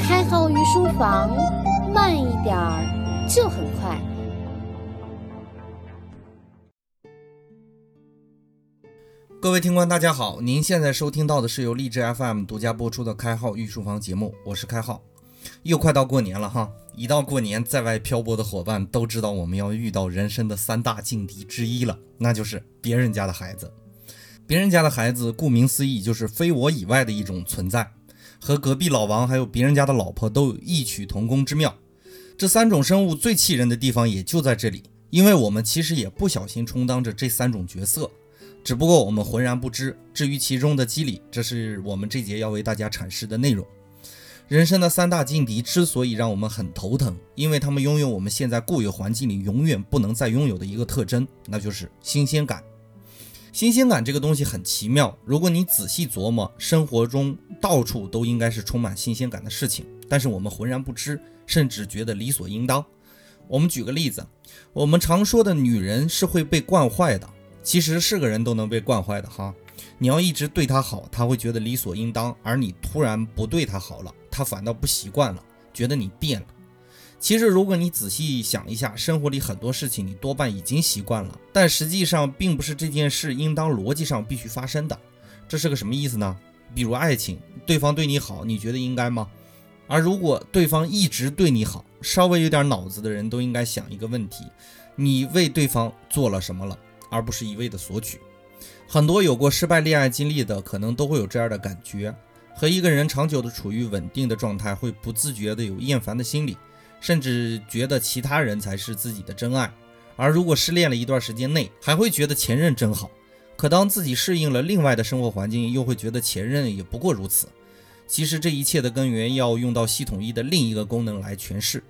开号御书房，慢一点儿就很快。各位听官，大家好，您现在收听到的是由荔枝 FM 独家播出的《开号御书房》节目，我是开号。又快到过年了哈，一到过年，在外漂泊的伙伴都知道我们要遇到人生的三大劲敌之一了，那就是别人家的孩子。别人家的孩子，顾名思义就是非我以外的一种存在，和隔壁老王还有别人家的老婆都有异曲同工之妙。这三种生物最气人的地方也就在这里，因为我们其实也不小心充当着这三种角色。只不过我们浑然不知。至于其中的机理，这是我们这节要为大家阐释的内容。人生的三大劲敌之所以让我们很头疼，因为他们拥有我们现在固有环境里永远不能再拥有的一个特征，那就是新鲜感。新鲜感这个东西很奇妙，如果你仔细琢磨，生活中到处都应该是充满新鲜感的事情，但是我们浑然不知，甚至觉得理所应当。我们举个例子，我们常说的女人是会被惯坏的。其实是个人都能被惯坏的哈，你要一直对她好，他会觉得理所应当；而你突然不对她好了，她反倒不习惯了，觉得你变了。其实如果你仔细想一下，生活里很多事情你多半已经习惯了，但实际上并不是这件事应当逻辑上必须发生的。这是个什么意思呢？比如爱情，对方对你好，你觉得应该吗？而如果对方一直对你好，稍微有点脑子的人都应该想一个问题：你为对方做了什么了？而不是一味的索取。很多有过失败恋爱经历的，可能都会有这样的感觉：和一个人长久的处于稳定的状态，会不自觉的有厌烦的心理，甚至觉得其他人才是自己的真爱。而如果失恋了一段时间内，还会觉得前任真好。可当自己适应了另外的生活环境，又会觉得前任也不过如此。其实这一切的根源要用到系统一的另一个功能来诠释。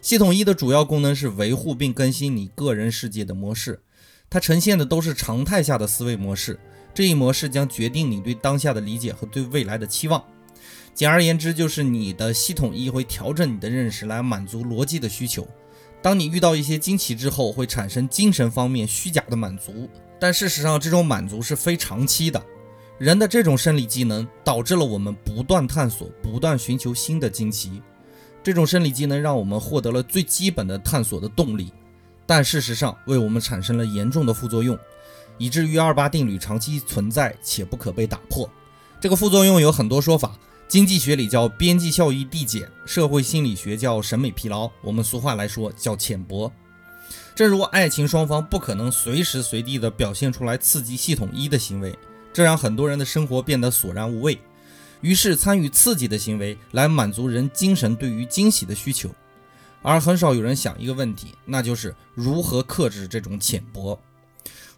系统一的主要功能是维护并更新你个人世界的模式。它呈现的都是常态下的思维模式，这一模式将决定你对当下的理解和对未来的期望。简而言之，就是你的系统一会调整你的认识来满足逻辑的需求。当你遇到一些惊奇之后，会产生精神方面虚假的满足，但事实上这种满足是非长期的。人的这种生理机能导致了我们不断探索、不断寻求新的惊奇。这种生理机能让我们获得了最基本的探索的动力。但事实上，为我们产生了严重的副作用，以至于二八定律长期存在且不可被打破。这个副作用有很多说法，经济学里叫边际效益递减，社会心理学叫审美疲劳，我们俗话来说叫浅薄。正如爱情双方不可能随时随地的表现出来刺激系统一的行为，这让很多人的生活变得索然无味，于是参与刺激的行为来满足人精神对于惊喜的需求。而很少有人想一个问题，那就是如何克制这种浅薄。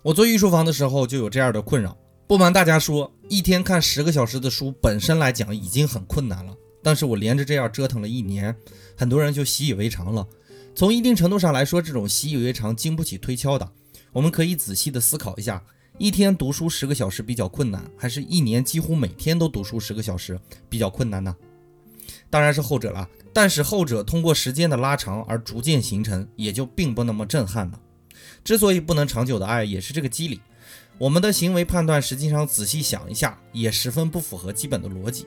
我做御书房的时候就有这样的困扰。不瞒大家说，一天看十个小时的书本身来讲已经很困难了，但是我连着这样折腾了一年，很多人就习以为常了。从一定程度上来说，这种习以为常经不起推敲的。我们可以仔细的思考一下：一天读书十个小时比较困难，还是一年几乎每天都读书十个小时比较困难呢？当然是后者了。但是后者通过时间的拉长而逐渐形成，也就并不那么震撼了。之所以不能长久的爱，也是这个机理。我们的行为判断，实际上仔细想一下，也十分不符合基本的逻辑。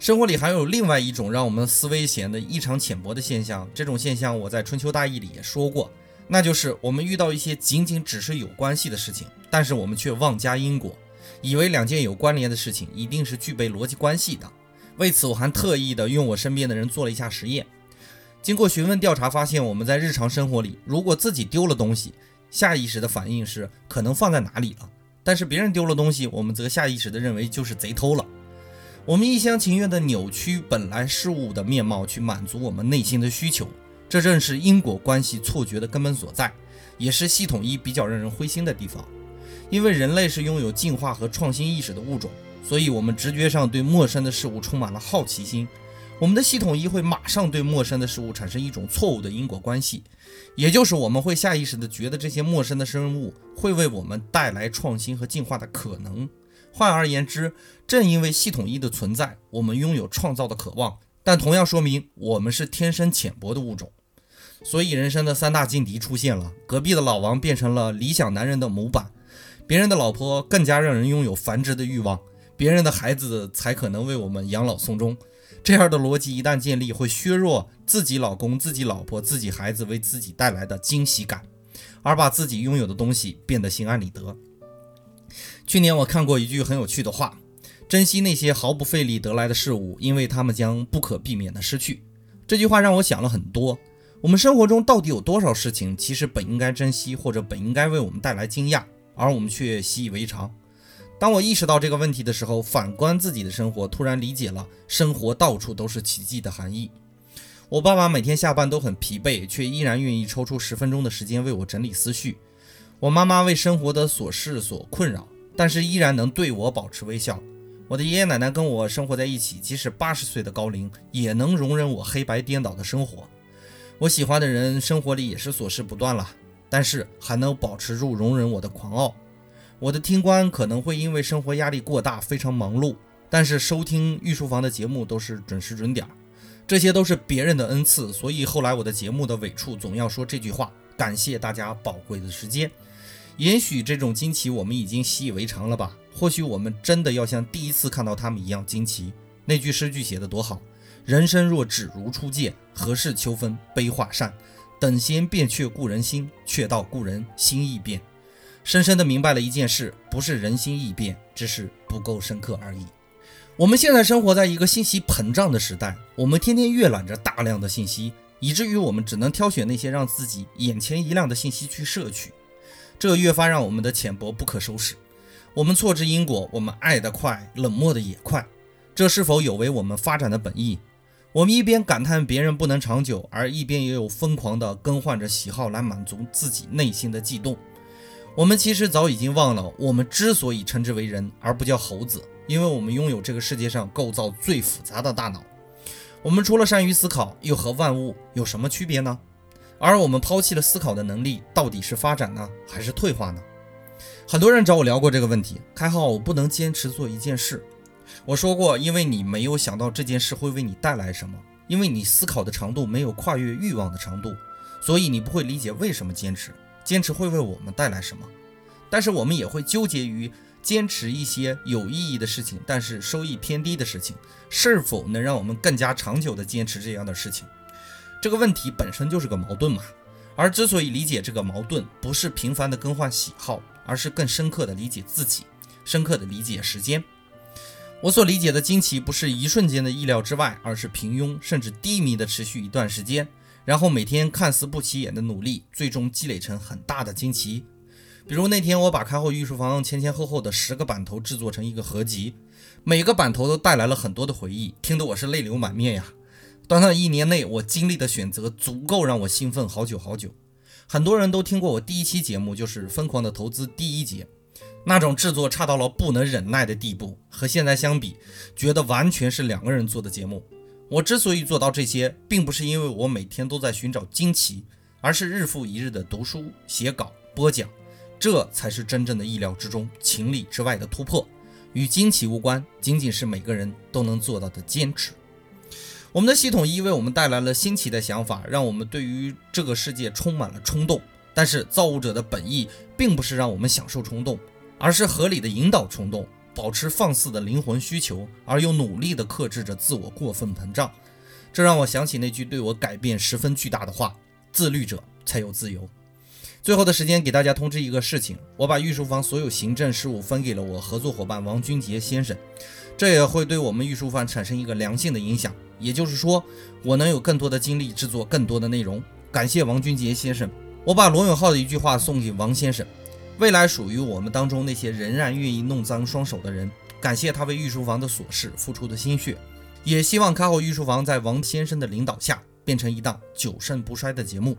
生活里还有另外一种让我们思维显得异常浅薄的现象，这种现象我在春秋大义里也说过，那就是我们遇到一些仅仅只是有关系的事情，但是我们却妄加因果，以为两件有关联的事情一定是具备逻辑关系的。为此，我还特意的用我身边的人做了一下实验。经过询问调查，发现我们在日常生活里，如果自己丢了东西，下意识的反应是可能放在哪里了；但是别人丢了东西，我们则下意识的认为就是贼偷了。我们一厢情愿的扭曲本来事物的面貌，去满足我们内心的需求，这正是因果关系错觉的根本所在，也是系统一比较让人灰心的地方。因为人类是拥有进化和创新意识的物种。所以，我们直觉上对陌生的事物充满了好奇心，我们的系统一会马上对陌生的事物产生一种错误的因果关系，也就是我们会下意识的觉得这些陌生的生物会为我们带来创新和进化的可能。换而言之，正因为系统一的存在，我们拥有创造的渴望，但同样说明我们是天生浅薄的物种。所以，人生的三大劲敌出现了：隔壁的老王变成了理想男人的模板，别人的老婆更加让人拥有繁殖的欲望。别人的孩子才可能为我们养老送终。这样的逻辑一旦建立，会削弱自己老公、自己老婆、自己孩子为自己带来的惊喜感，而把自己拥有的东西变得心安理得。去年我看过一句很有趣的话：珍惜那些毫不费力得来的事物，因为他们将不可避免的失去。这句话让我想了很多。我们生活中到底有多少事情，其实本应该珍惜，或者本应该为我们带来惊讶，而我们却习以为常？当我意识到这个问题的时候，反观自己的生活，突然理解了“生活到处都是奇迹”的含义。我爸爸每天下班都很疲惫，却依然愿意抽出十分钟的时间为我整理思绪。我妈妈为生活的琐事所困扰，但是依然能对我保持微笑。我的爷爷奶奶跟我生活在一起，即使八十岁的高龄，也能容忍我黑白颠倒的生活。我喜欢的人生活里也是琐事不断了，但是还能保持住容忍我的狂傲。我的听官可能会因为生活压力过大非常忙碌，但是收听御书房的节目都是准时准点儿，这些都是别人的恩赐。所以后来我的节目的尾处总要说这句话：感谢大家宝贵的时间。也许这种惊奇我们已经习以为常了吧？或许我们真的要像第一次看到他们一样惊奇。那句诗句写得多好。人生若只如初见，何事秋风悲画扇？等闲变却故人心，却道故人心易变。深深的明白了一件事，不是人心易变，只是不够深刻而已。我们现在生活在一个信息膨胀的时代，我们天天阅览着大量的信息，以至于我们只能挑选那些让自己眼前一亮的信息去摄取，这越发让我们的浅薄不可收拾。我们错知因果，我们爱得快，冷漠的也快，这是否有违我们发展的本意？我们一边感叹别人不能长久，而一边也有疯狂地更换着喜好来满足自己内心的悸动。我们其实早已经忘了，我们之所以称之为人而不叫猴子，因为我们拥有这个世界上构造最复杂的大脑。我们除了善于思考，又和万物有什么区别呢？而我们抛弃了思考的能力，到底是发展呢，还是退化呢？很多人找我聊过这个问题。开号，我不能坚持做一件事。我说过，因为你没有想到这件事会为你带来什么，因为你思考的长度没有跨越欲望的长度，所以你不会理解为什么坚持，坚持会为我们带来什么。但是我们也会纠结于坚持一些有意义的事情，但是收益偏低的事情，是否能让我们更加长久的坚持这样的事情？这个问题本身就是个矛盾嘛。而之所以理解这个矛盾，不是频繁的更换喜好，而是更深刻的理解自己，深刻的理解时间。我所理解的惊奇，不是一瞬间的意料之外，而是平庸甚至低迷的持续一段时间，然后每天看似不起眼的努力，最终积累成很大的惊奇。比如那天，我把开后御书房前前后后的十个版头制作成一个合集，每个版头都带来了很多的回忆，听得我是泪流满面呀。短短一年内，我经历的选择足够让我兴奋好久好久。很多人都听过我第一期节目，就是《疯狂的投资》第一节。那种制作差到了不能忍耐的地步，和现在相比，觉得完全是两个人做的节目。我之所以做到这些，并不是因为我每天都在寻找惊奇，而是日复一日的读书、写稿、播讲，这才是真正的意料之中、情理之外的突破，与惊奇无关，仅仅是每个人都能做到的坚持。我们的系统一为我们带来了新奇的想法，让我们对于这个世界充满了冲动。但是造物者的本意并不是让我们享受冲动。而是合理的引导冲动，保持放肆的灵魂需求，而又努力地克制着自我过分膨胀。这让我想起那句对我改变十分巨大的话：自律者才有自由。最后的时间给大家通知一个事情：我把御书房所有行政事务分给了我合作伙伴王军杰先生，这也会对我们御书房产生一个良性的影响。也就是说，我能有更多的精力制作更多的内容。感谢王军杰先生。我把罗永浩的一句话送给王先生。未来属于我们当中那些仍然愿意弄脏双手的人，感谢他为御书房的琐事付出的心血，也希望开后御书房在王先生的领导下变成一档久盛不衰的节目。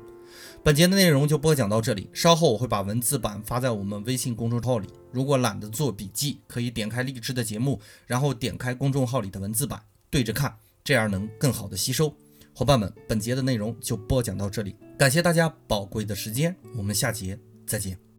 本节的内容就播讲到这里，稍后我会把文字版发在我们微信公众号里。如果懒得做笔记，可以点开荔枝的节目，然后点开公众号里的文字版对着看，这样能更好的吸收。伙伴们，本节的内容就播讲到这里，感谢大家宝贵的时间，我们下节再见。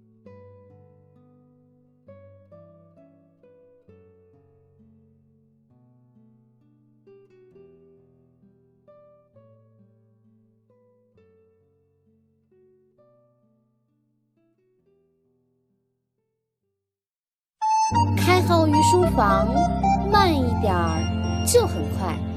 靠于书房慢一点儿就很快。